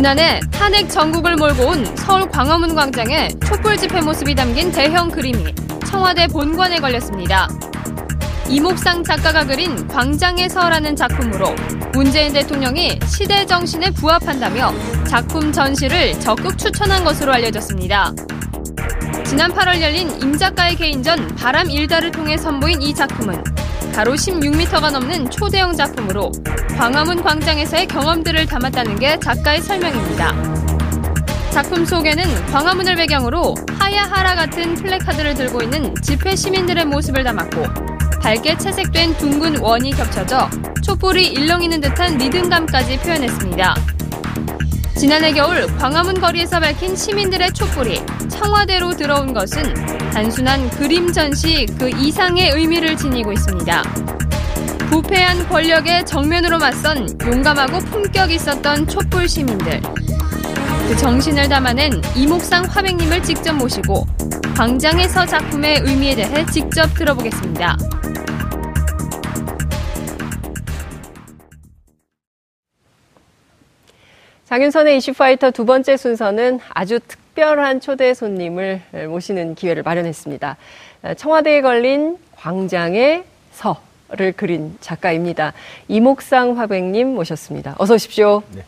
지난해 탄핵 전국을 몰고 온 서울 광화문 광장에 촛불 집회 모습이 담긴 대형 그림이 청와대 본관에 걸렸습니다. 이목상 작가가 그린 광장에서라는 작품으로 문재인 대통령이 시대 정신에 부합한다며 작품 전시를 적극 추천한 것으로 알려졌습니다. 지난 8월 열린 임 작가의 개인전 바람 일다를 통해 선보인 이 작품은 가로 16m가 넘는 초대형 작품으로 광화문 광장에서의 경험들을 담았다는 게 작가의 설명입니다. 작품 속에는 광화문을 배경으로 하야하라 같은 플래카드를 들고 있는 집회 시민들의 모습을 담았고 밝게 채색된 둥근 원이 겹쳐져 촛불이 일렁이는 듯한 리듬감까지 표현했습니다. 지난해 겨울 광화문 거리에서 밝힌 시민들의 촛불이 청와대로 들어온 것은 단순한 그림 전시 그 이상의 의미를 지니고 있습니다. 부패한 권력에 정면으로 맞선 용감하고 품격 있었던 촛불 시민들. 그 정신을 담아낸 이목상 화백님을 직접 모시고 광장에서 작품의 의미에 대해 직접 들어보겠습니다. 장윤선의 이슈파이터 두 번째 순서는 아주 특 별한 초대 손님을 모시는 기회를 마련했습니다. 청와대에 걸린 광장의 서를 그린 작가입니다. 이목상 화백님 모셨습니다. 어서 오십시오. 네.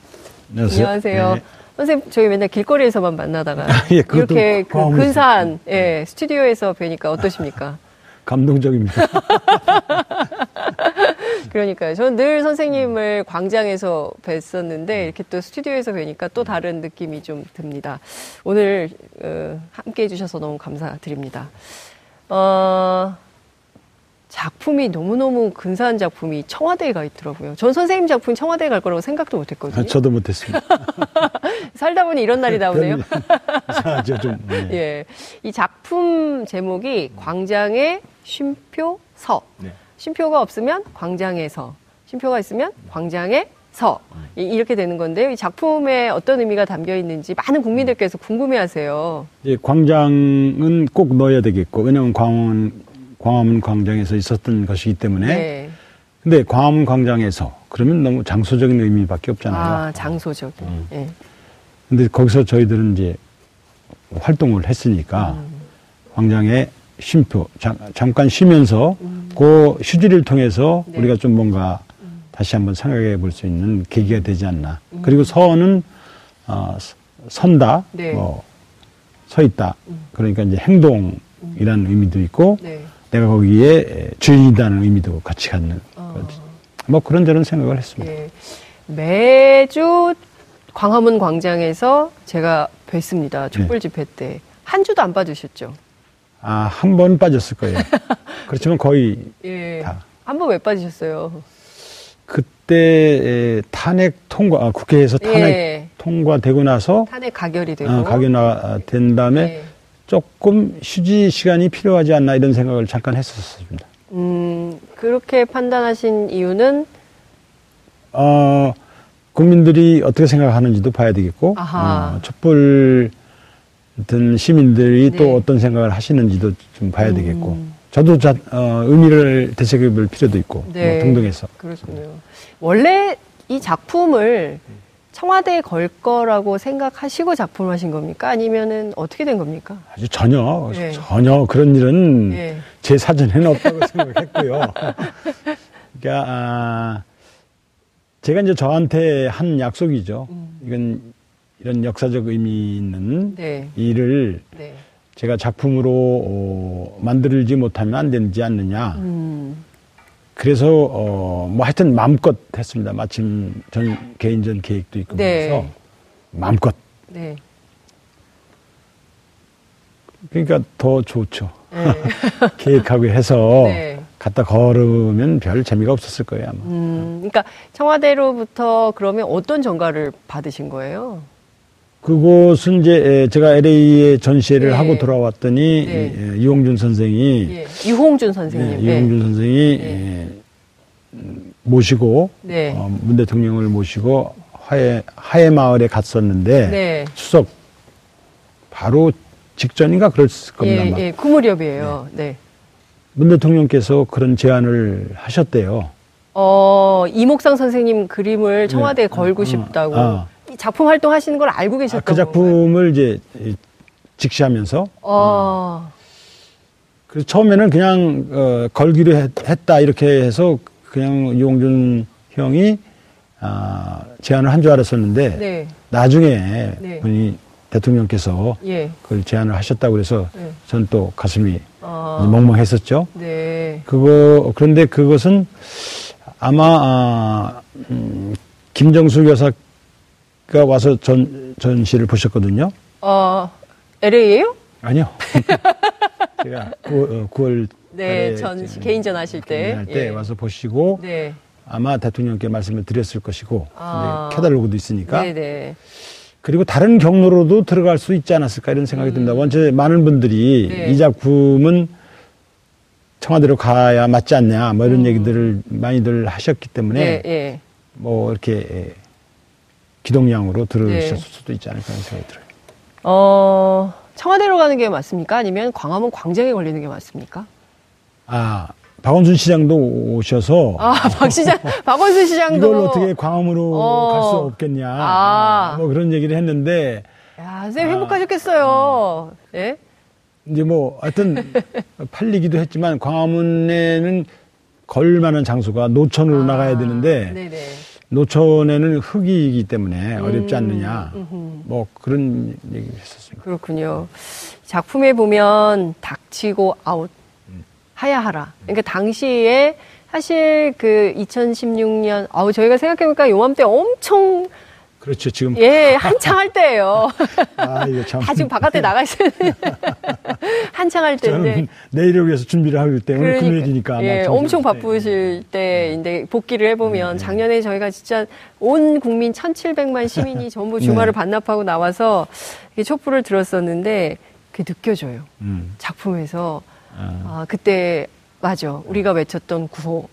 안녕하세요. 안녕하세요. 네. 선생님, 저희 맨날 길거리에서만 만나다가 예, 이렇게 그 근사한 예, 스튜디오에서 뵈니까 어떠십니까? 감동적입니다. 그러니까요. 저는 늘 선생님을 광장에서 뵀었는데 이렇게 또 스튜디오에서 뵈니까 또 다른 느낌이 좀 듭니다. 오늘 어, 함께 해주셔서 너무 감사드립니다. 어, 작품이 너무너무 근사한 작품이 청와대에 가 있더라고요. 전 선생님 작품이 청와대에 갈 거라고 생각도 못 했거든요. 아, 저도 못 했습니다. 살다 보니 이런 날이 나오네요. 이상하죠, 좀. 네. 예. 이 작품 제목이 광장의 쉼표 서. 네. 쉼표가 없으면 광장에서, 쉼표가 있으면 광장에 서. 이렇게 되는 건데요. 이 작품에 어떤 의미가 담겨 있는지 많은 국민들께서 궁금해 하세요. 예, 광장은 꼭 넣어야 되겠고, 왜냐하면 광화문, 광화문 광장에서 있었던 것이기 때문에. 네. 근데 광화문 광장에서, 그러면 너무 장소적인 의미밖에 없잖아요. 아, 장소적인. 음. 예. 근데 거기서 저희들은 이제 활동을 했으니까, 음. 광장에 쉼표, 잠, 잠깐 쉬면서 음. 그 휴지를 통해서 네. 우리가 좀 뭔가 음. 다시 한번 생각해 볼 수 있는 계기가 되지 않나. 음. 그리고 서는 어, 선다, 네. 뭐서 있다. 음. 그러니까 이제 행동이라는 음. 의미도 있고 네. 내가 거기에 주인이라는 의미도 같이 갖는 어. 뭐 그런저런 생각을 했습니다. 예. 매주 광화문 광장에서 제가 뵀습니다. 촛불 네. 집회 때. 한 주도 안 빠지셨죠? 아, 한 번 빠졌을 거예요. 그렇지만 거의 예. 다. 한 번 왜 빠지셨어요? 그때 탄핵 통과, 아, 국회에서 탄핵 예. 통과되고 나서 탄핵 가결이 되고 아, 가결된 다음에 예. 조금 휴지 시간이 필요하지 않나 이런 생각을 잠깐 했었습니다. 음, 그렇게 판단하신 이유는 어, 국민들이 어떻게 생각하는지도 봐야 되겠고 어, 촛불 어떤 시민들이 네. 또 어떤 생각을 하시는지도 좀 봐야 음. 되겠고 저도 자, 어, 의미를 되새겨볼 필요도 있고 뭐 네. 뭐 등등해서 그렇군요. 원래 이 작품을 청와대에 걸 거라고 생각하시고 작품하신 겁니까? 아니면은 어떻게 된 겁니까? 아주 전혀 네. 전혀 그런 일은 네. 제 사전에는 없다고 생각했고요. 그러니까 아, 제가 이제 저한테 한 약속이죠. 음. 이건 이런 역사적 의미 있는 네. 일을 네. 제가 작품으로 어, 만들지 못하면 안 되지 않느냐. 음. 그래서 어, 뭐 하여튼 마음껏 했습니다. 마침 전 개인전 계획도 있고 네. 그래서 마음껏. 네. 그러니까 더 좋죠. 네. 계획하고 해서 네. 갖다 걸으면 별 재미가 없었을 거예요 아마. 음, 그러니까 청와대로부터 그러면 어떤 전가를 받으신 거예요? 그곳은 이제 제가 LA에 전시회를 네. 하고 돌아왔더니 네. 예, 이홍준 선생이 예. 유홍준 선생님, 네, 이홍준 선생이 예, 모시고 어, 문 대통령을 모시고 하해 하해 마을에 갔었는데 네. 추석 바로 직전인가 그랬을 겁니다. 예, 예, 그 무렵이에요. 네. 문 대통령께서 그런 제안을 하셨대요. 어, 이목상 선생님 그림을 청와대에 걸고 어, 싶다고. 아, 작품 활동하시는 걸 알고 계셨던 아, 그 작품을 건가요? 이제 직시하면서 어. 음. 그래서 처음에는 그냥 어, 걸기로 했, 다 이렇게 해서 그냥 이용준 형이 아, 제안을 한 줄 알았었는데 네. 나중에 네. 분이 대통령께서 예. 그걸 제안을 하셨다고 그래서 네. 저는 또 가슴이 아. 멍멍했었죠. 네. 그거 그런데 그것은 아마 아, 음, 김정숙 여사 가 와서 전 전시를 보셨거든요. 어, LA예요? 아니요. 제가 9월, 9월 네, 전시 개인전 하실 때, 할때 예. 와서 보시고 네. 아마 대통령께 말씀을 드렸을 것이고 아. 캐달로그도 있으니까. 네네. 네. 그리고 다른 경로로도 들어갈 수 있지 않았을까 이런 생각이 음. 듭니다. 원체 많은 분들이 네. 이 작품은 청와대로 가야 맞지 않냐 뭐 이런 음. 얘기들을 많이들 하셨기 때문에 네, 네. 뭐 이렇게 기동량으로 들으셨을 네. 수도 있지 않을까 하는 생각이 들어요. 어, 청와대로 가는 게 맞습니까? 아니면 광화문 광장에 걸리는 게 맞습니까? 아, 박원순 시장도 오셔서 아, 박 시장, 박원순 시장도 이걸 어떻게 광화문으로 어. 갈수 없겠냐. 아. 뭐 그런 얘기를 했는데 야, 선생님 아. 행복하셨겠어요. 예? 네? 이제 뭐 하여튼 팔리기도 했지만 광화문에는 걸 만한 장소가 노천으로 아. 나가야 되는데 네네. 노천에는 흙이기 때문에 음, 어렵지 않느냐. 음흠. 뭐 그런 얘기를 했었습니다. 그렇군요. 작품에 보면 닥치고 아웃 하야하라. 그러니까 당시에 사실 그 2016년 아우 저희가 생각해보니까 요맘때 엄청 그렇죠 지금 예 한창 할 때예요. 아 이거 참. 다 지금 바깥에 나가 있어요. 한창 할 때인데 내일을 위해서 준비를 할 때, 오늘 그러니까, 금요일이니까. 예, 엄청 바쁘실 때 인데 복귀를 해보면 네. 작년에 저희가 진짜 온 국민 1,700만 시민이 전부 주말을 네. 반납하고 나와서 촛불을 들었었는데 그게 느껴져요. 음. 작품에서. 아. 아, 그때, 맞아. 우리가 외쳤던 구호.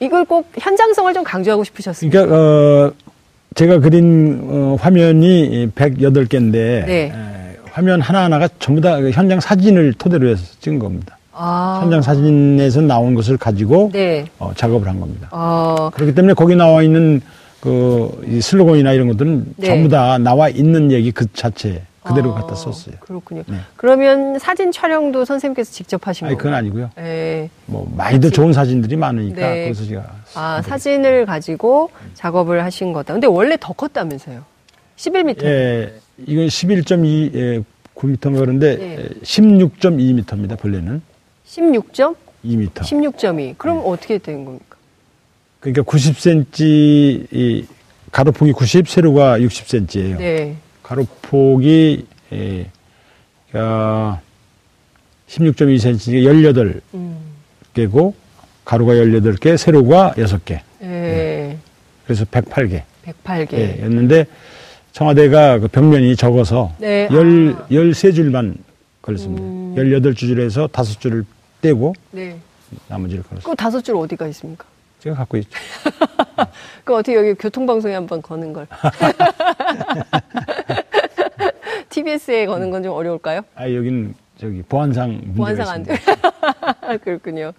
이걸 꼭 현장성을 좀 강조하고 싶으셨습니다. 그러니까, 어, 제가 그린 어, 화면이 108개인데, 네. 화면 하나하나가 전부 다 현장 사진을 토대로 해서 찍은 겁니다. 아. 현장 사진에서 나온 것을 가지고 네. 어, 작업을 한 겁니다. 아. 그렇기 때문에 거기 나와 있는 그 슬로건이나 이런 것들은 네. 전부 다 나와 있는 얘기 그 자체 그대로 아, 갖다 썼어요. 그렇군요. 네. 그러면 사진 촬영도 선생님께서 직접 하신 거예요? 그건 아니고요. 네. 뭐 많이들 좋은 사진들이 많으니까 네. 거기서 제가 아 사진을 가지고 작업을 하신 거다. 근데 원래 더 컸다면서요? 11m. 예, 이건 11.2 예, 9m 그런데 네. 16.2m입니다. 본래는. 16점? 2m. 16.2. 그럼 네. 어떻게 된 겁니까? 그러니까 90cm 이 가로폭이 90, 세로가 60cm예요. 네. 가로폭이 예, 어, 16.2cm니까 18개고 가로가 18개, 세로가 6개. 예. 예. 그래서 108개. 108개. 예, 였는데 청와대가 그 벽면이 적어서 네. 열, 아. 13줄만 걸렸습니다. 음. 18줄 에서 5줄을 떼고 네. 나머지를 걸었습니다. 그 다섯 줄 어디가 있습니까? 제가 갖고 있죠. 그 어떻게 여기 교통방송에 한번 거는 걸. TBS에 거는 건 좀 어려울까요? 아, 여기는 저기 보안상 보안상 안 돼. 그렇군요.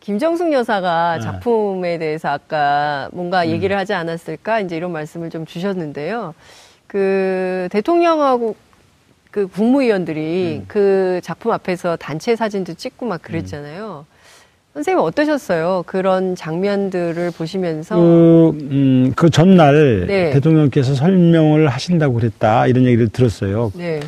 김정숙 여사가 네. 작품에 대해서 아까 뭔가 음. 얘기를 하지 않았을까 이제 이런 말씀을 좀 주셨는데요. 그 대통령하고 그 국무위원들이 음. 그 작품 앞에서 단체 사진도 찍고 막 그랬잖아요. 음. 선생님 어떠셨어요? 그런 장면들을 보시면서 그, 음, 그 전날 네. 대통령께서 설명을 하신다고 그랬다 이런 얘기를 들었어요. 네.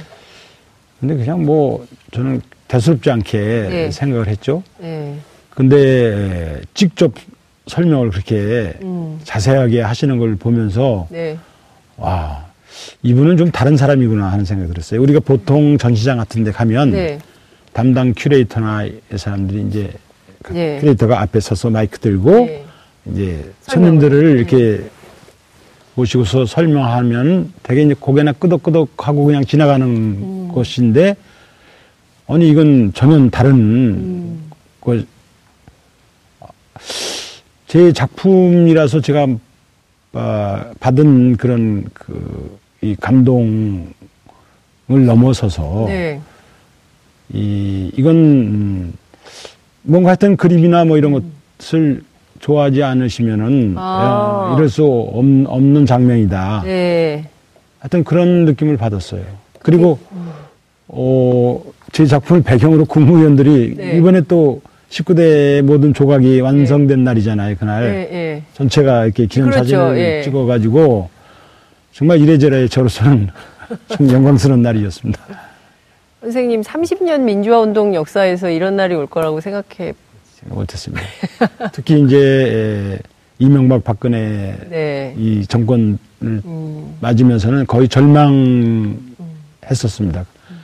근데 그냥 뭐 저는 대수롭지 않게 네. 생각을 했죠. 네. 근데 직접 설명을 그렇게 음. 자세하게 하시는 걸 보면서 네. 와 이분은 좀 다른 사람이구나 하는 생각이 들었어요. 우리가 보통 전시장 같은 데 가면 네. 담당 큐레이터나 사람들이 이제 그 예. 크리에이터가 앞에 서서 마이크 들고 예. 이제 손님들을 이렇게 모시고서 설명하면 되게 이제 고개나 끄덕끄덕 하고 그냥 지나가는 음. 곳인데 아니 이건 전혀 다른 음. 그, 제 작품이라서 제가 어, 받은 그런 그 이 감동을 넘어서서 네. 이 이건 음, 뭔가 하여튼 그림이나 뭐 이런 음. 것을 좋아하지 않으시면은 아. 이럴 수 없, 는 장면이다. 네. 하여튼 그런 느낌을 받았어요. 그리고 어, 제 작품을 배경으로 국무위원들이 네. 이번에 또 19대 모든 조각이 완성된 네. 날이잖아요. 그날 네, 네. 전체가 이렇게 기념사진을 그렇죠. 예. 찍어가지고 정말 이래저래 저로서는 참 영광스러운 날이었습니다. 선생님 30년 민주화 운동 역사에서 이런 날이 올 거라고 생각해 생각 못했습니다. 특히 이제 이명박 박근혜 네. 이 정권을 음. 맞으면서는 거의 절망했었습니다. 음.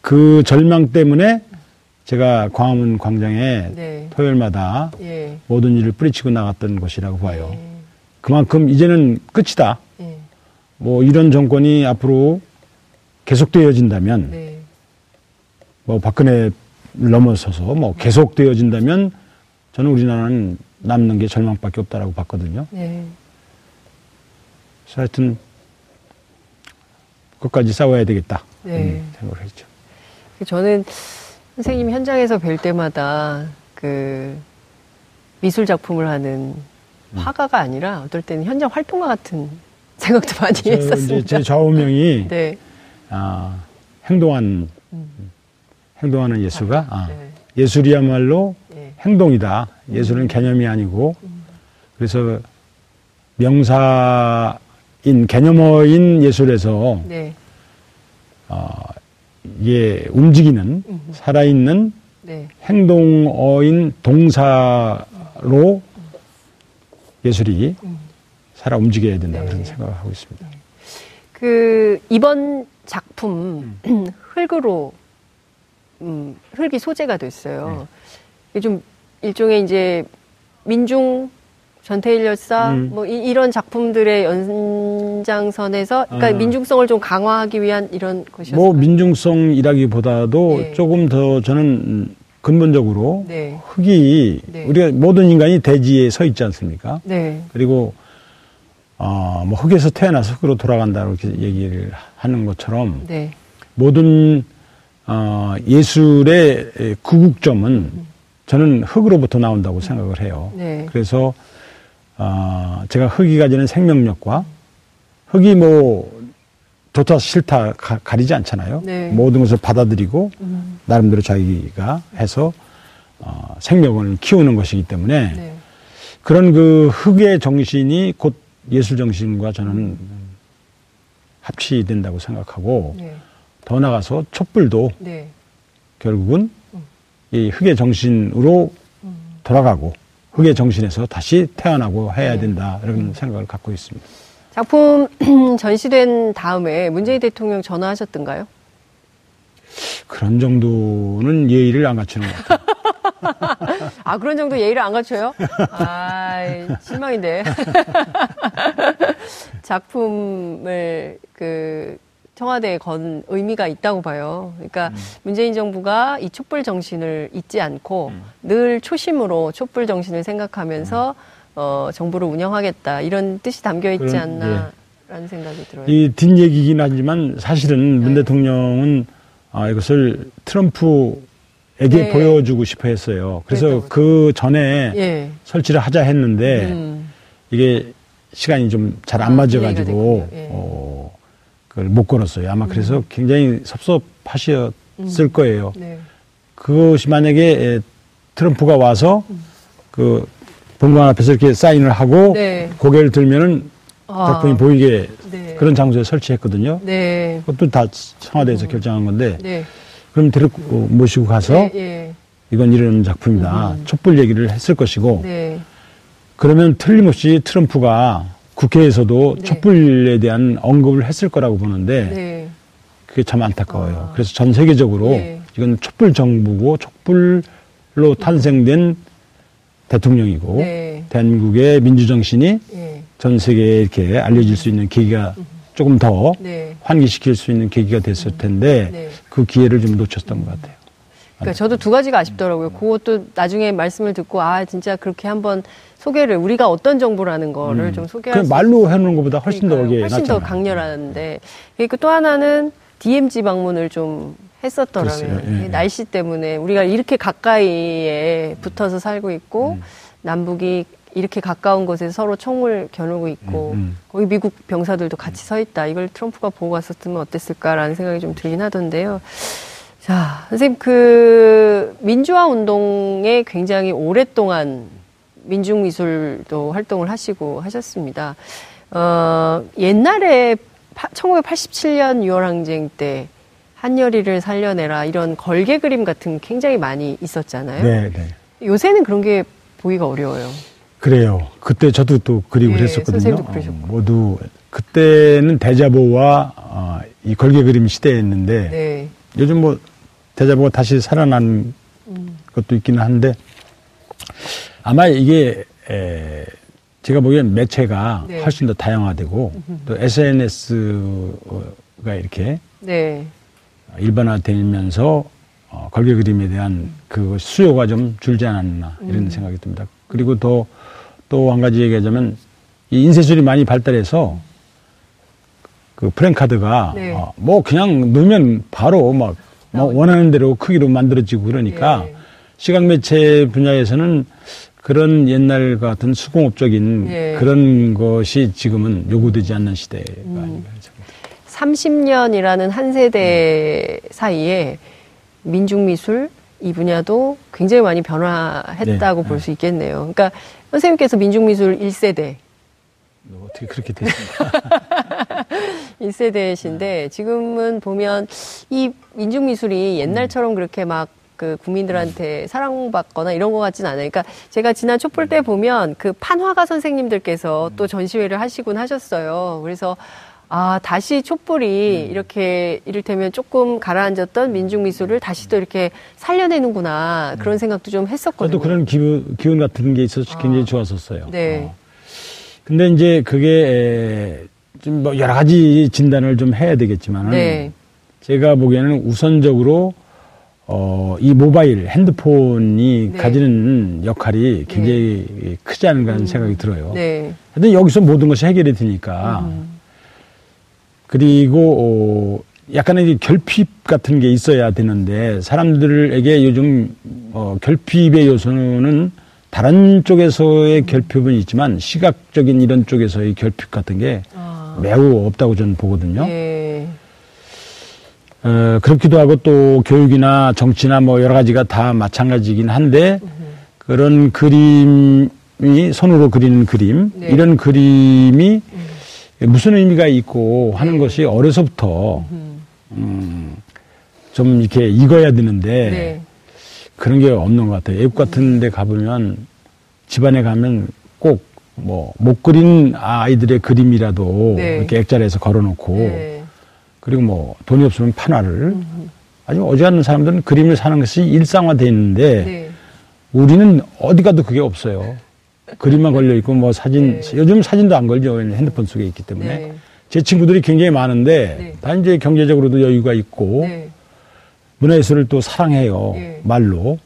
그 절망 때문에 제가 광화문 광장에 네. 토요일마다 예. 모든 일을 뿌리치고 나갔던 것이라고 봐요. 예. 그만큼 이제는 끝이다. 예. 뭐 이런 정권이 앞으로 계속되어진다면 네. 뭐 박근혜를 넘어서서 뭐 계속되어진다면 저는 우리나라는 남는 게 절망밖에 없다라고 봤거든요. 네. 그래서 하여튼 끝까지 싸워야 되겠다 네. 생각을 했죠. 저는 선생님 현장에서 뵐 때마다 그 미술 작품을 하는 음. 화가가 아니라 어떨 때는 현장 활동가 같은 생각도 많이 했었습니다. 제 좌우명이 네. 아, 행동한 음. 행동하는 예수가 아, 네. 예술이야말로 네. 행동이다. 예술은 음. 개념이 아니고 음. 그래서 명사인 개념어인 예술에서 네. 어, 이게 움직이는 살아있는 네. 행동어인 동사로 예술이 살아 움직여야 된다 네. 그런 생각을 하고 있습니다. 그 이번 작품 음. 흙으로 음, 흙이 소재가 됐어요. 네. 좀 일종의 이제 민중 전태일 열사 음. 뭐 이, 런 작품들의 연장선에서 그러니까 아. 민중성을 좀 강화하기 위한 이런 것이었어요. 뭐 민중성이라기보다도 네. 조금 더 저는 근본적으로 네. 흙이 네. 우리가 모든 인간이 대지에 서 있지 않습니까? 네. 그리고 어, 뭐 흙에서 태어나서 흙으로 돌아간다 이렇게 얘기를 하는 것처럼 네. 모든 어, 예술의 구국점은 음. 저는 흙으로부터 나온다고 생각을 해요. 네. 그래서 어, 제가 흙이 가지는 생명력과 흙이 뭐 좋다 싫다 가, 리지 않잖아요. 네. 모든 것을 받아들이고 음. 나름대로 자기가 해서 어, 생명을 키우는 것이기 때문에 네. 그런 그 흙의 정신이 곧 예술 정신과 저는 합치된다고 생각하고 네. 더 나가서 촛불도 네. 결국은 음. 이 흙의 정신으로 음. 돌아가고 흙의 정신에서 다시 태어나고 해야 네. 된다 이런 생각을 갖고 있습니다. 작품 전시된 다음에 문재인 대통령 전화하셨던가요? 그런 정도는 예의를 안 갖추는 것 같아요. 아, 그런 정도 예의를 안 갖춰요? 아, 실망인데. 작품을 그 청와대에 건 의미가 있다고 봐요. 그러니까 음. 문재인 정부가 이 촛불 정신을 잊지 않고 음. 늘 초심으로 촛불 정신을 생각하면서 음. 어, 정부를 운영하겠다 이런 뜻이 담겨 있지 않나라는 예. 생각이 들어요. 이 뒷얘기긴 하지만 사실은 네. 문 대통령은 아, 이것을 트럼프에게 네. 보여주고 싶어 했어요. 그래서. 그 전에 예. 설치를 하자 했는데 음. 이게 시간이 좀 잘안 아, 맞아가지고 예. 어, 그걸 못 걸었어요. 아마 그래서 음. 굉장히 섭섭하셨을 음. 거예요. 네. 그것이 만약에 트럼프가 와서 음. 그 본관 앞에서 이렇게 사인을 하고 네. 고개를 들면은 아. 작품이 보이게 네. 그런 장소에 설치했거든요. 네. 그것도 다 청와대에서 음. 결정한 건데 네. 그럼 데리고 모시고 가서 네, 예. 이건 이런 작품이다. 음. 촛불 얘기를 했을 것이고 네. 그러면 틀림없이 트럼프가 국회에서도 네. 촛불에 대한 언급을 했을 거라고 보는데 네. 그게 참 안타까워요. 아. 그래서 전 세계적으로 네. 이건 촛불 정부고 촛불로 탄생된 대통령이고 네. 대한민국의 민주 정신이 네. 전 세계에 이렇게 알려질 수 있는 계기가 음. 조금 더 네. 환기시킬 수 있는 계기가 됐을 음. 텐데 그 기회를 좀 놓쳤던 것 같아요. 그러니까 저도 두 가지가 아쉽더라고요. 그것도 나중에 말씀을 듣고 아 진짜 그렇게 한번 소개를 우리가 어떤 정보라는 거를 음. 좀 소개할 말로 해놓는 것보다 훨씬 더 훨씬 낫잖아요. 더 강렬한데 그리고 또 하나는 DMZ 방문을 좀 했었더라고요. 예. 날씨 때문에 우리가 이렇게 가까이에 붙어서 살고 있고 음. 남북이 이렇게 가까운 곳에서 서로 총을 겨누고 있고 음, 음. 거기 미국 병사들도 같이 서 있다. 이걸 트럼프가 보고 갔었으면 어땠을까라는 생각이 좀 들긴 하던데요. 자, 선생님 그 민주화 운동에 굉장히 오랫동안 민중미술도 활동을 하시고 하셨습니다. 어, 옛날에 1987년 6월 항쟁 때 한여리를 살려내라 이런 걸개 그림 같은 굉장히 많이 있었잖아요. 네, 네. 요새는 그런 게 보기가 어려워요. 그래요. 그때 저도 또 그리고 네, 그랬었거든요. 어, 모두 그때는 대자보와 어, 이 걸개 그림 시대였는데 네. 요즘 뭐 대자보가 다시 살아난 음. 것도 있기는 한데 아마 이게 에, 제가 보기엔 매체가 네. 훨씬 더 다양화되고 음흠. 또 SNS가 이렇게 네. 일반화되면서 어, 걸개 그림에 대한 그 수요가 좀 줄지 않았나 이런 음. 생각이 듭니다. 그리고 또 또 한 가지 얘기하자면 이 인쇄술이 많이 발달해서 그 프랭카드가 네. 어, 뭐 그냥 넣으면 바로 막, 뭐 원하는 대로 크기로 만들어지고 그러니까 네. 시각 매체 분야에서는 그런 옛날 같은 수공업적인 네. 그런 것이 지금은 요구되지 않는 시대가 음. 아닌가 생각합니다. 30년이라는 한 세대 사이에 민중미술 이 분야도 굉장히 많이 변화했다고 네. 볼수 있겠네요. 그러니까 선생님께서 민중미술 1세대. 어떻게 그렇게 됐습니까? 1세대신데 지금은 보면 이 민중미술이 옛날처럼 그렇게 막그 국민들한테 사랑받거나 이런 것 같진 않아요. 그러니까 제가 지난 촛불 때 보면 그 판화가 선생님들께서 또 전시회를 하시곤 하셨어요. 그래서 아, 다시 촛불이 음. 이렇게 이를테면 조금 가라앉았던 민중미술을 다시 또 이렇게 살려내는구나. 그런 생각도 좀 했었거든요. 저도 그런 기운, 기운 같은 게 있어서 아. 굉장히 좋았었어요. 네. 어. 근데 이제 그게 좀 뭐 여러 가지 진단을 좀 해야 되겠지만은 네. 제가 보기에는 우선적으로 어, 이 모바일 핸드폰이 네. 가지는 역할이 굉장히 네. 크지 않은가 하는 음. 생각이 들어요. 네. 하여튼 여기서 모든 것이 해결이 되니까 음. 그리고 어, 약간의 결핍 같은 게 있어야 되는데 사람들에게 요즘 어, 결핍의 요소는 다른 쪽에서의 결핍은 있지만 시각적인 이런 쪽에서의 결핍 같은 게 아. 매우 없다고 저는 보거든요. 예. 어, 그렇기도 하고 또 교육이나 정치나 뭐 여러 가지가 다 마찬가지긴 한데 그런 그림이 손으로 그리는 그림 네. 이런 그림이 음. 무슨 의미가 있고 하는 네. 것이 어려서부터 음, 좀 이렇게 익어야 되는데 네. 그런 게 없는 것 같아요. 외국 같은 데 가보면 집안에 가면 꼭 뭐 못 그린 아이들의 그림이라도 네. 이렇게 액자리에서 걸어놓고 네. 그리고 뭐 돈이 없으면 판화를 아주 어지간한 사람들은 그림을 사는 것이 일상화돼 있는데 네. 우리는 어디 가도 그게 없어요. 그림만 걸려 있고 뭐 사진 네. 요즘 사진도 안 걸죠 핸드폰 속에 있기 때문에 네. 제 친구들이 굉장히 많은데 네. 다 이제 경제적으로도 여유가 있고 네. 문화예술을 또 사랑해요 네. 말로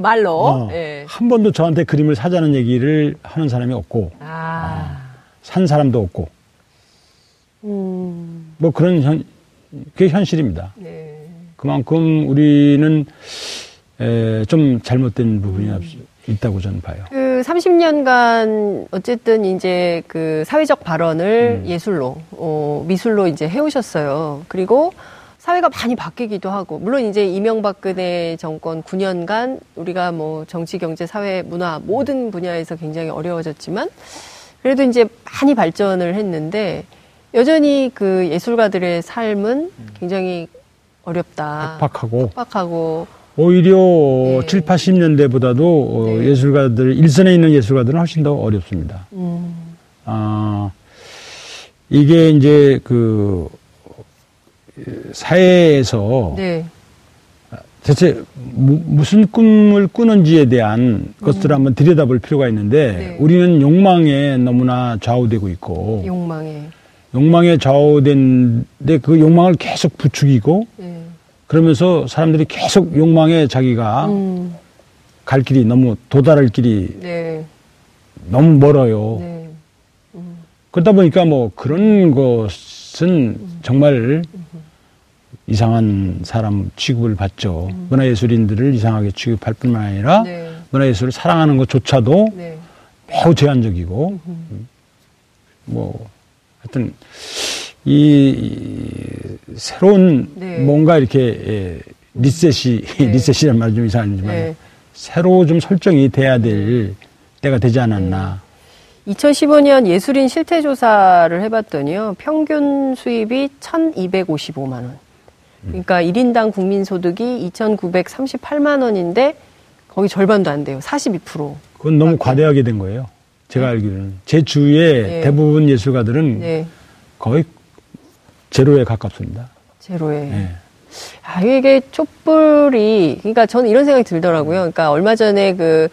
말로 어, 네. 한 번도 저한테 그림을 사자는 얘기를 하는 사람이 없고 아. 어, 산 사람도 없고 음. 뭐 그런 현 그게 현실입니다. 그만큼 우리는 에, 좀 잘못된 부분이 음. 있다고 저는 봐요. 그 30년간 어쨌든 이제 그 사회적 발언을 음. 예술로, 어, 미술로 이제 해오셨어요. 그리고 사회가 많이 바뀌기도 하고, 물론 이제 이명박근혜 정권 9년간 우리가 뭐 정치, 경제, 사회, 문화 모든 분야에서 굉장히 어려워졌지만, 그래도 이제 많이 발전을 했는데, 여전히 그 예술가들의 삶은 음. 굉장히 어렵다. 팍팍하고. 팍팍하고. 오히려 네. 7, 80년대보다도 어, 네. 예술가들, 일선에 있는 예술가들은 훨씬 더 어렵습니다. 음. 아, 이게 이제 그, 사회에서 네. 대체 무슨 꿈을 꾸는지에 대한 것들을 음. 한번 들여다볼 필요가 있는데 네. 우리는 욕망에 너무나 좌우되고 있고 욕망에 욕망에 좌우된데 그 욕망을 계속 부추기고 네. 그러면서 사람들이 계속 욕망에 자기가 음. 갈 길이 너무 도달할 길이 네. 너무 멀어요. 네. 음. 그러다 보니까 뭐 그런 것은 음. 정말 이상한 사람 취급을 받죠. 음. 문화예술인들을 이상하게 취급할 뿐만 아니라 네. 문화예술을 사랑하는 것조차도 네. 매우 제한적이고 음. 뭐 하여튼 이, 새로운 네. 뭔가 이렇게 예, 리셋이 네. 리셋이란 말이 좀 이상하지만 네. 새로 좀 설정이 돼야 될 때가 되지 않았나. 2015년 예술인 실태조사를 해봤더니요, 평균 수입이 1,255만 원. 그러니까 1인당 국민소득이 2,938만 원인데 거기 절반도 안 돼요. 42%. 그건 너무 과대하게 된 거예요. 제가 네. 알기로는. 제 주위에 네. 대부분 예술가들은 네. 거의 제로에 가깝습니다. 제로에. 네. 아, 이게 촛불이, 그러니까 저는 이런 생각이 들더라고요. 그러니까 얼마 전에 그,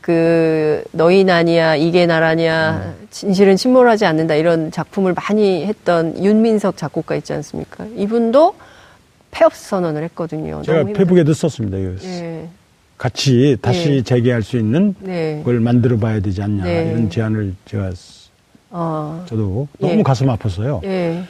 그, 너희 나냐, 이게 나라냐, 진실은 침몰하지 않는다, 이런 작품을 많이 했던 윤민석 작곡가 있지 않습니까? 이분도 폐업 선언을 했거든요. 제가 페북에도 썼습니다. 네. 같이 다시 네. 재개할 수 있는 네. 걸 만들어 봐야 되지 않냐, 네. 이런 제안을 제가, 어. 저도 너무 예. 가슴 아팠어요. 예.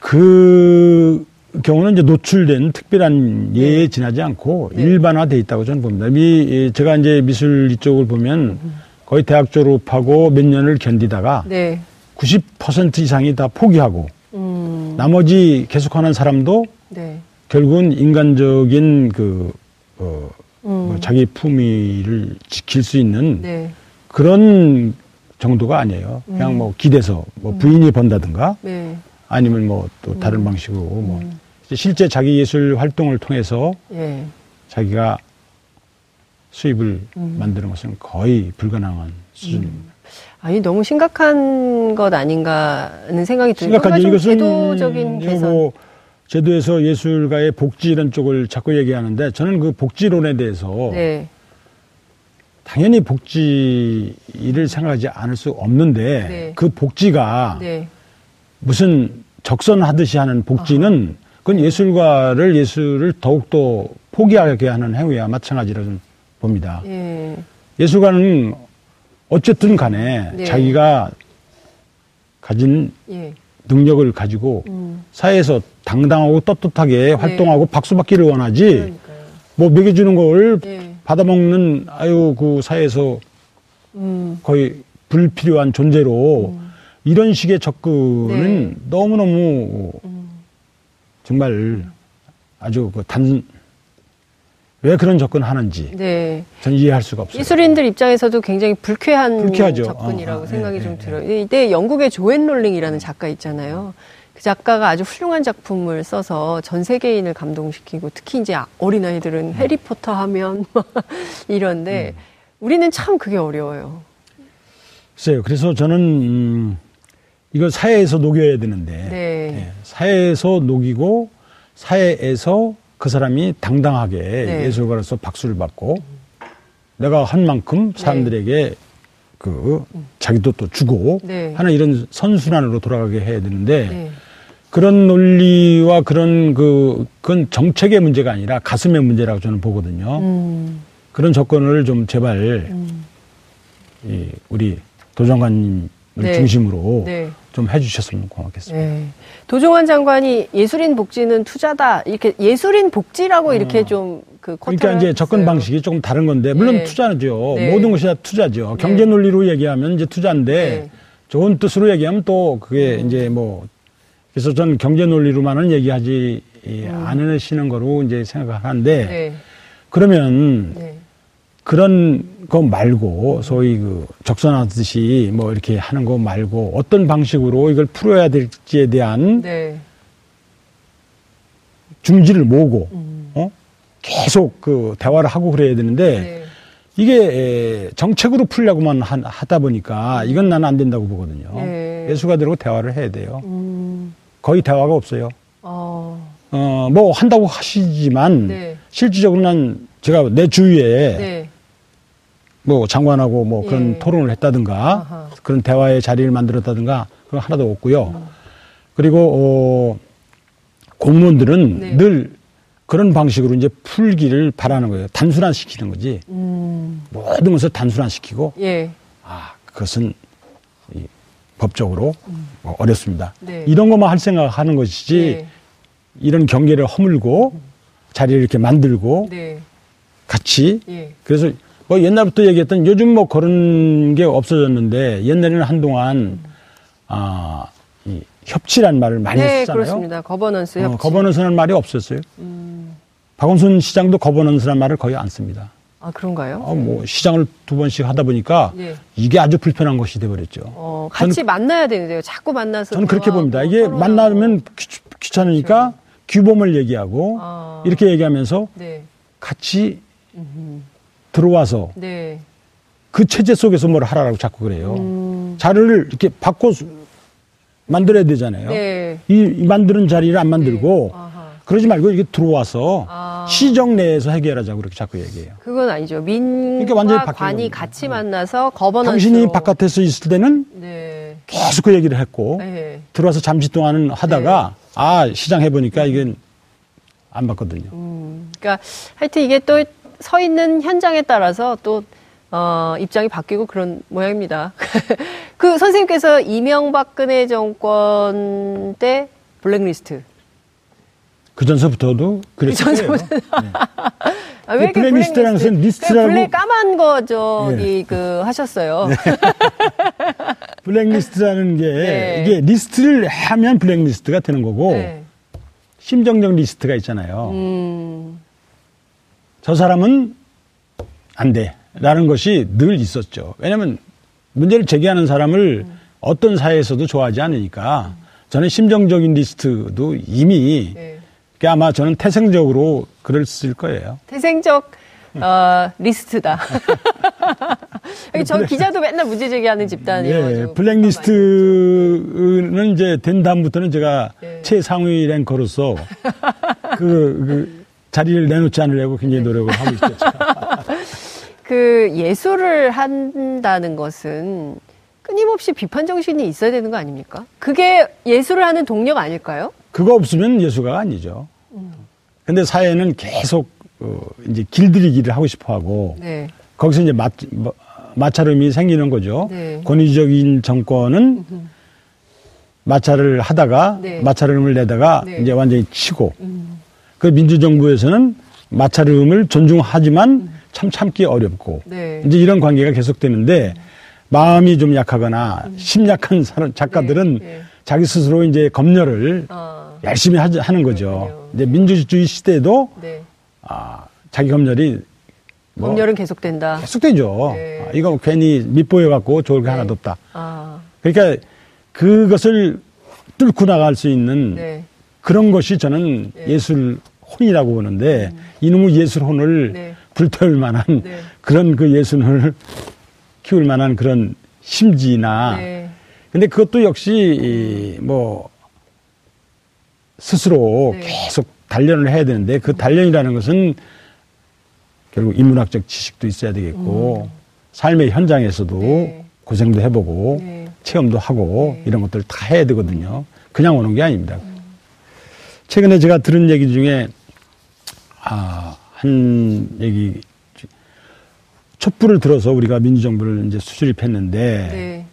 그, 경우는 이제 노출된 특별한 예에 네. 지나지 않고 네. 일반화돼 있다고 저는 봅니다. 미, 제가 이제 미술 이쪽을 보면 거의 대학 졸업하고 몇 년을 견디다가 네. 90% 이상이 다 포기하고 음. 나머지 계속하는 사람도 네. 결국은 인간적인 그, 어, 음. 뭐 자기 품위를 지킬 수 있는 네. 그런 정도가 아니에요. 그냥 음. 뭐 기대서 뭐 부인이 번다든가 네. 아니면 뭐 또 다른 음. 방식으로 뭐 음. 실제 자기 예술 활동을 통해서 예. 자기가 수입을 음. 만드는 것은 거의 불가능한 수준입니다. 음. 아니 너무 심각한 것 아닌가 하는 생각이 들어요. 심각하죠. 이것은 제도적인 개선. 뭐 제도에서 예술가의 복지 이런 쪽을 자꾸 얘기하는데 저는 그 복지론에 대해서 네. 당연히 복지를 생각하지 않을 수 없는데 네. 그 복지가 네. 무슨 적선하듯이 하는 복지는 그건 예술가를 예술을 더욱더 포기하게 하는 행위와 마찬가지라 고 봅니다. 예. 예술가는 어쨌든 간에 네. 자기가 가진 예. 능력을 가지고 음. 사회에서 당당하고 떳떳하게 네. 활동하고 박수받기를 원하지 그러니까요. 뭐 먹여주는 걸 네. 받아먹는 아유 그 사회에서 음. 거의 불필요한 존재로 음. 이런 식의 접근은 네. 너무너무 음. 정말 아주 그 단, 왜 그런 접근을 하는지 네. 전 이해할 수가 없어요. 예술인들 입장에서도 굉장히 불쾌한 불쾌하죠. 접근이라고 어, 생각이 네, 좀 네, 들어요. 네. 이때 영국의 조앤 롤링이라는 작가 있잖아요. 그 작가가 아주 훌륭한 작품을 써서 전 세계인을 감동시키고 특히 이제 어린아이들은 음. 해리포터 하면 이런데 음. 우리는 참 그게 어려워요. 글쎄요. 그래서 저는 음, 이걸 사회에서 녹여야 되는데 네. 네. 사회에서 녹이고 사회에서 그 사람이 당당하게 네. 예술가로서 박수를 받고 내가 한 만큼 네. 사람들에게 그 자기도 또 주고 네. 하는 이런 선순환으로 돌아가게 해야 되는데 네. 그런 논리와 그런 그 그건 정책의 문제가 아니라 가슴의 문제라고 저는 보거든요. 음. 그런 조건을 좀 제발 음. 이 우리 도정관님 네. 중심으로 네. 좀 해주셨으면 고맙겠습니다. 네. 도종환 장관이 예술인 복지는 투자다 이렇게 예술인 복지라고 어. 이렇게 좀 그 그러니까 이제 접근 방식이 조금 다른 건데 물론 네. 투자죠. 네. 모든 것이 다 투자죠. 네. 경제 논리로 얘기하면 이제 투자인데 좋은 뜻으로 얘기하면 또 그게 음. 이제 뭐 그래서 전 경제 논리로만은 얘기하지 음. 않으시는 거로 이제 생각하는데 그러면. 그런 거 말고 소위 그 적선하듯이 뭐 이렇게 하는 거 말고 어떤 방식으로 이걸 풀어야 될지에 대한 네. 중지를 모으고 음. 어? 계속 그 대화를 하고 그래야 되는데 네. 이게 정책으로 풀려고만 하다 보니까 이건 나는 안 된다고 보거든요. 네. 예술가들하고 대화를 해야 돼요. 음. 거의 대화가 없어요. 어. 어, 뭐 한다고 하시지만 네. 실질적으로 는 제가 내 주위에 네. 뭐 장관하고 뭐 그런 예. 토론을 했다든가 아하. 그런 대화의 자리를 만들었다든가 그건 하나도 없고요. 음. 그리고 어 공무원들은 네. 늘 그런 방식으로 이제 풀기를 바라는 거예요. 단순화 시키는 거지. 음. 모든 것을 단순화 시키고 예. 아 그것은 이 법적으로 음. 뭐 어렵습니다. 네. 이런 것만 할 생각하는 것이지 네. 이런 경계를 허물고 음. 자리를 이렇게 만들고 네. 같이 예. 그래서 뭐 옛날부터 얘기했던 요즘 뭐 그런 게 없어졌는데 옛날에는 한동안 음. 아, 이 협치란 말을 많이 네, 쓰잖아요. 그렇습니다. 거버넌스 협치. 어, governance라는 말이 없었어요. 음. 박원순 시장도 governance라는 말을 거의 안 씁니다. 아 그런가요? 어, 뭐 시장을 두 번씩 하다 보니까 네. 이게 아주 불편한 것이 돼버렸죠. 어, 같이 저는, 만나야 되는데요. 자꾸 만나서 저는 그렇게 봅니다. 이게 만나면 귀, 찮으니까 그렇죠. 규범을 얘기하고 아. 이렇게 얘기하면서 네. 같이 음흠. 들어와서 네. 그 체제 속에서 뭘 하라고 자꾸 그래요. 음. 자리를 이렇게 바꿔 만들어야 되잖아요. 네. 이, 이, 만드는 자리를 안 만들고 네. 그러지 말고 이게 들어와서 아. 시정 내에서 해결하자고 그렇게 자꾸 얘기해요. 그건 아니죠. 민과 그러니까 관이 같이 만나서 거버넌스 당신이 바깥에서 있을 때는 네. 계속 그 얘기를 했고 네. 들어와서 잠시 동안은 하다가 네. 아 시장 해보니까 이건 안 맞거든요. 음, 그러니까 하여튼 이게 또 서 있는 현장에 따라서 또 어, 입장이 바뀌고 그런 모양입니다. 그 선생님께서 이명박근혜 정권 때 블랙리스트 그 전서부터도 그랬어요. 그 전서부터. 네. 아, 왜 블랙 리스트라는 것은 리스트라고. 블랙 까만 거 저기 네. 그 하셨어요. 네. 블랙리스트라는 게 네. 이게 리스트를 하면 블랙리스트가 되는 거고 네. 심정적 리스트가 있잖아요. 음. 저 사람은 안 돼 라는 것이 늘 있었죠. 왜냐하면 문제를 제기하는 사람을 음. 어떤 사회에서도 좋아하지 않으니까 저는 심정적인 리스트도 이미 네. 그러니까 아마 저는 태생적으로 쓸 거예요. 태생적 어, 리스트다. 저 기자도 맨날 문제 제기하는 집단이에요. 예, 블랙리스트는 이제 된 다음부터는 제가 예. 최상위 랭커로서 그, 그, 자리를 내놓지 않으려고 굉장히 노력을 하고 있죠. 그 예술을 한다는 것은 끊임없이 비판 정신이 있어야 되는 거 아닙니까? 그게 예술을 하는 동력 아닐까요? 그거 없으면 예술가가 아니죠. 근데 사회는 계속 어, 이제 길들이기를 하고 싶어 하고 네. 거기서 이제 마, 뭐, 마찰음이 생기는 거죠. 네. 권위적인 정권은 마찰을 하다가 네. 마찰음을 내다가 네. 이제 완전히 치고 음. 그 민주정부에서는 마찰음을 존중하지만 음. 참 참기 어렵고 네. 이제 이런 관계가 계속되는데 마음이 좀 약하거나 음. 심약한 사람 작가들은 네. 자기 스스로 이제 검열을 어. 열심히 하, 는 거죠. 그렇군요. 이제 민주주의 시대에도 네. 아, 자기 검열이 뭐 검열은 계속된다. 계속되죠. 네. 아, 이거 괜히 밑보여 갖고 좋을 게 네. 하나도 없다. 아. 그러니까 그것을 뚫고 나갈 수 있는 네. 그런 것이 저는 네. 예술 혼이라고 보는데 음. 이놈의 예술 혼을 네. 불태울 만한 그런 그 예술을 키울 만한 그런 심지나 근데 그것도 역시 뭐 스스로 네. 계속 단련을 해야 되는데 그 단련이라는 것은 결국 인문학적 지식도 있어야 되겠고 음. 삶의 현장에서도 네. 고생도 해보고 네. 체험도 하고 네. 이런 것들을 다 해야 되거든요. 그냥 오는 게 아닙니다. 음. 최근에 제가 들은 얘기 중에 아, 한 얘기 촛불을 들어서 우리가 민주정부를 이제 수립했는데 네.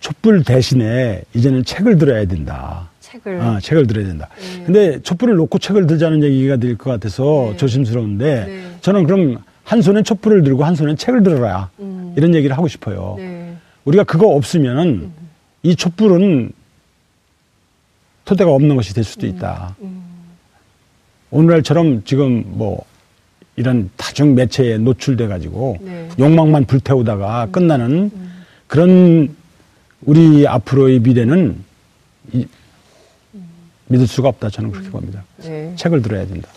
촛불 대신에 이제는 책을 들어야 된다. 책을. 아, 책을 들어야 된다. 네. 근데 촛불을 놓고 책을 들자는 얘기가 될 것 같아서 네. 조심스러운데 네. 저는 그럼 한 손엔 촛불을 들고 한 손엔 책을 들어라. 음. 이런 얘기를 하고 싶어요. 네. 우리가 그거 없으면은 음. 이 촛불은 토대가 없는 것이 될 수도 음. 있다. 음. 오늘날처럼 지금 뭐 이런 다중 매체에 노출돼 가지고 네. 욕망만 불태우다가 음. 끝나는 음. 그런 우리 앞으로의 미래는 이, 믿을 수가 없다. 저는 그렇게 봅니다. 네. 책을 들어야 된다.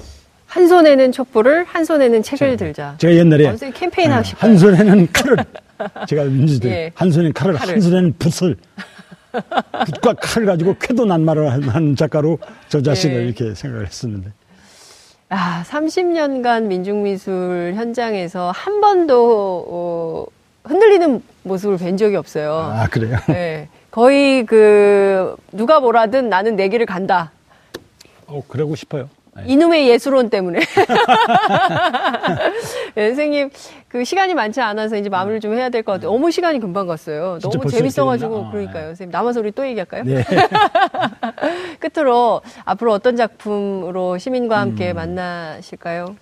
한 손에는 촛불을, 한 손에는 책을 제가, 들자. 제가 옛날에 캠페인 네, 하시고 한 손에는 칼을, 제가 민주들 예. 한 손에는 칼을, 칼을, 한 손에는 붓을, 붓과 칼을 가지고 쾌도 난말을 하는 작가로 저 자신을 예. 이렇게 생각을 했었는데. 아, 30년간 민중미술 현장에서 한 번도 어, 흔들리는 모습을 뵌 적이 없어요. 아, 그래요? 네. 거의 그, 누가 뭐라든 나는 내 길을 간다. 어, 그러고 싶어요. 네. 이놈의 예술론 때문에. 네, 선생님, 그 시간이 많지 않아서 이제 마무리를 좀 해야 될 것 같아요. 너무 시간이 금방 갔어요. 너무 재밌어가지고, 아, 그러니까요. 네. 선생님, 남아서 우리 또 얘기할까요? 네. 끝으로, 앞으로 어떤 작품으로 시민과 함께 음. 만나실까요?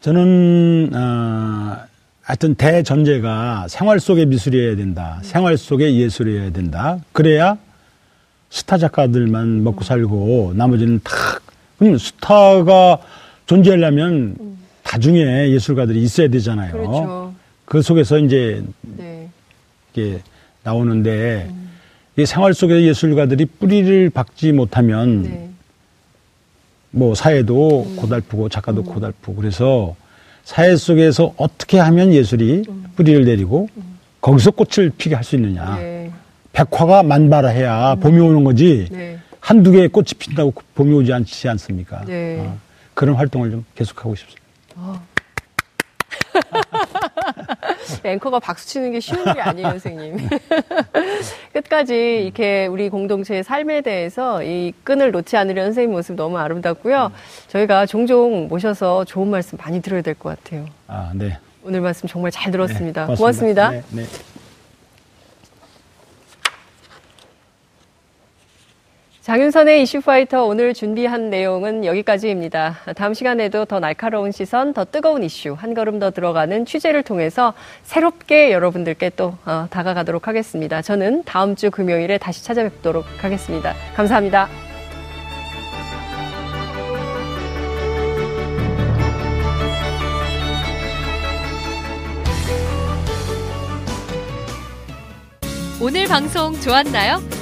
저는, 어, 하여튼 대전제가 생활 속의 미술이어야 된다. 생활 속의 예술이어야 된다. 그래야 스타 작가들만 먹고 살고 나머지는 다 그럼 스타가 존재하려면 음. 다중에 예술가들이 있어야 되잖아요. 그렇죠. 그 속에서 이제 네. 이게 나오는데 음. 이 생활 속의 예술가들이 뿌리를 박지 못하면 네. 뭐 사회도 음. 고달프고 작가도 음. 고달프고 그래서 사회 속에서 어떻게 하면 예술이 음. 뿌리를 내리고 음. 거기서 꽃을 피게 할 수 있느냐. 네. 백화가 만발해야 음. 봄이 오는 거지. 네. 한두 개의 꽃이 핀다고 봄이 오지 않지 않습니까? 네. 어, 그런 활동을 좀 계속하고 싶습니다. 어. 앵커가 박수 치는 게 쉬운 게 아니에요, 선생님. 끝까지 이렇게 우리 공동체의 삶에 대해서 이 끈을 놓지 않으려는 선생님 모습 너무 아름답고요. 저희가 종종 모셔서 좋은 말씀 많이 들어야 될 것 같아요. 아, 네. 오늘 말씀 정말 잘 들었습니다. 네, 고맙습니다. 고맙습니다. 네, 네. 장윤선의 이슈파이터 오늘 준비한 내용은 여기까지입니다. 다음 시간에도 더 날카로운 시선, 더 뜨거운 이슈, 한 걸음 더 들어가는 취재를 통해서 새롭게 여러분들께 또 어, 다가가도록 하겠습니다. 저는 다음 주 금요일에 다시 찾아뵙도록 하겠습니다. 감사합니다. 오늘 방송 좋았나요?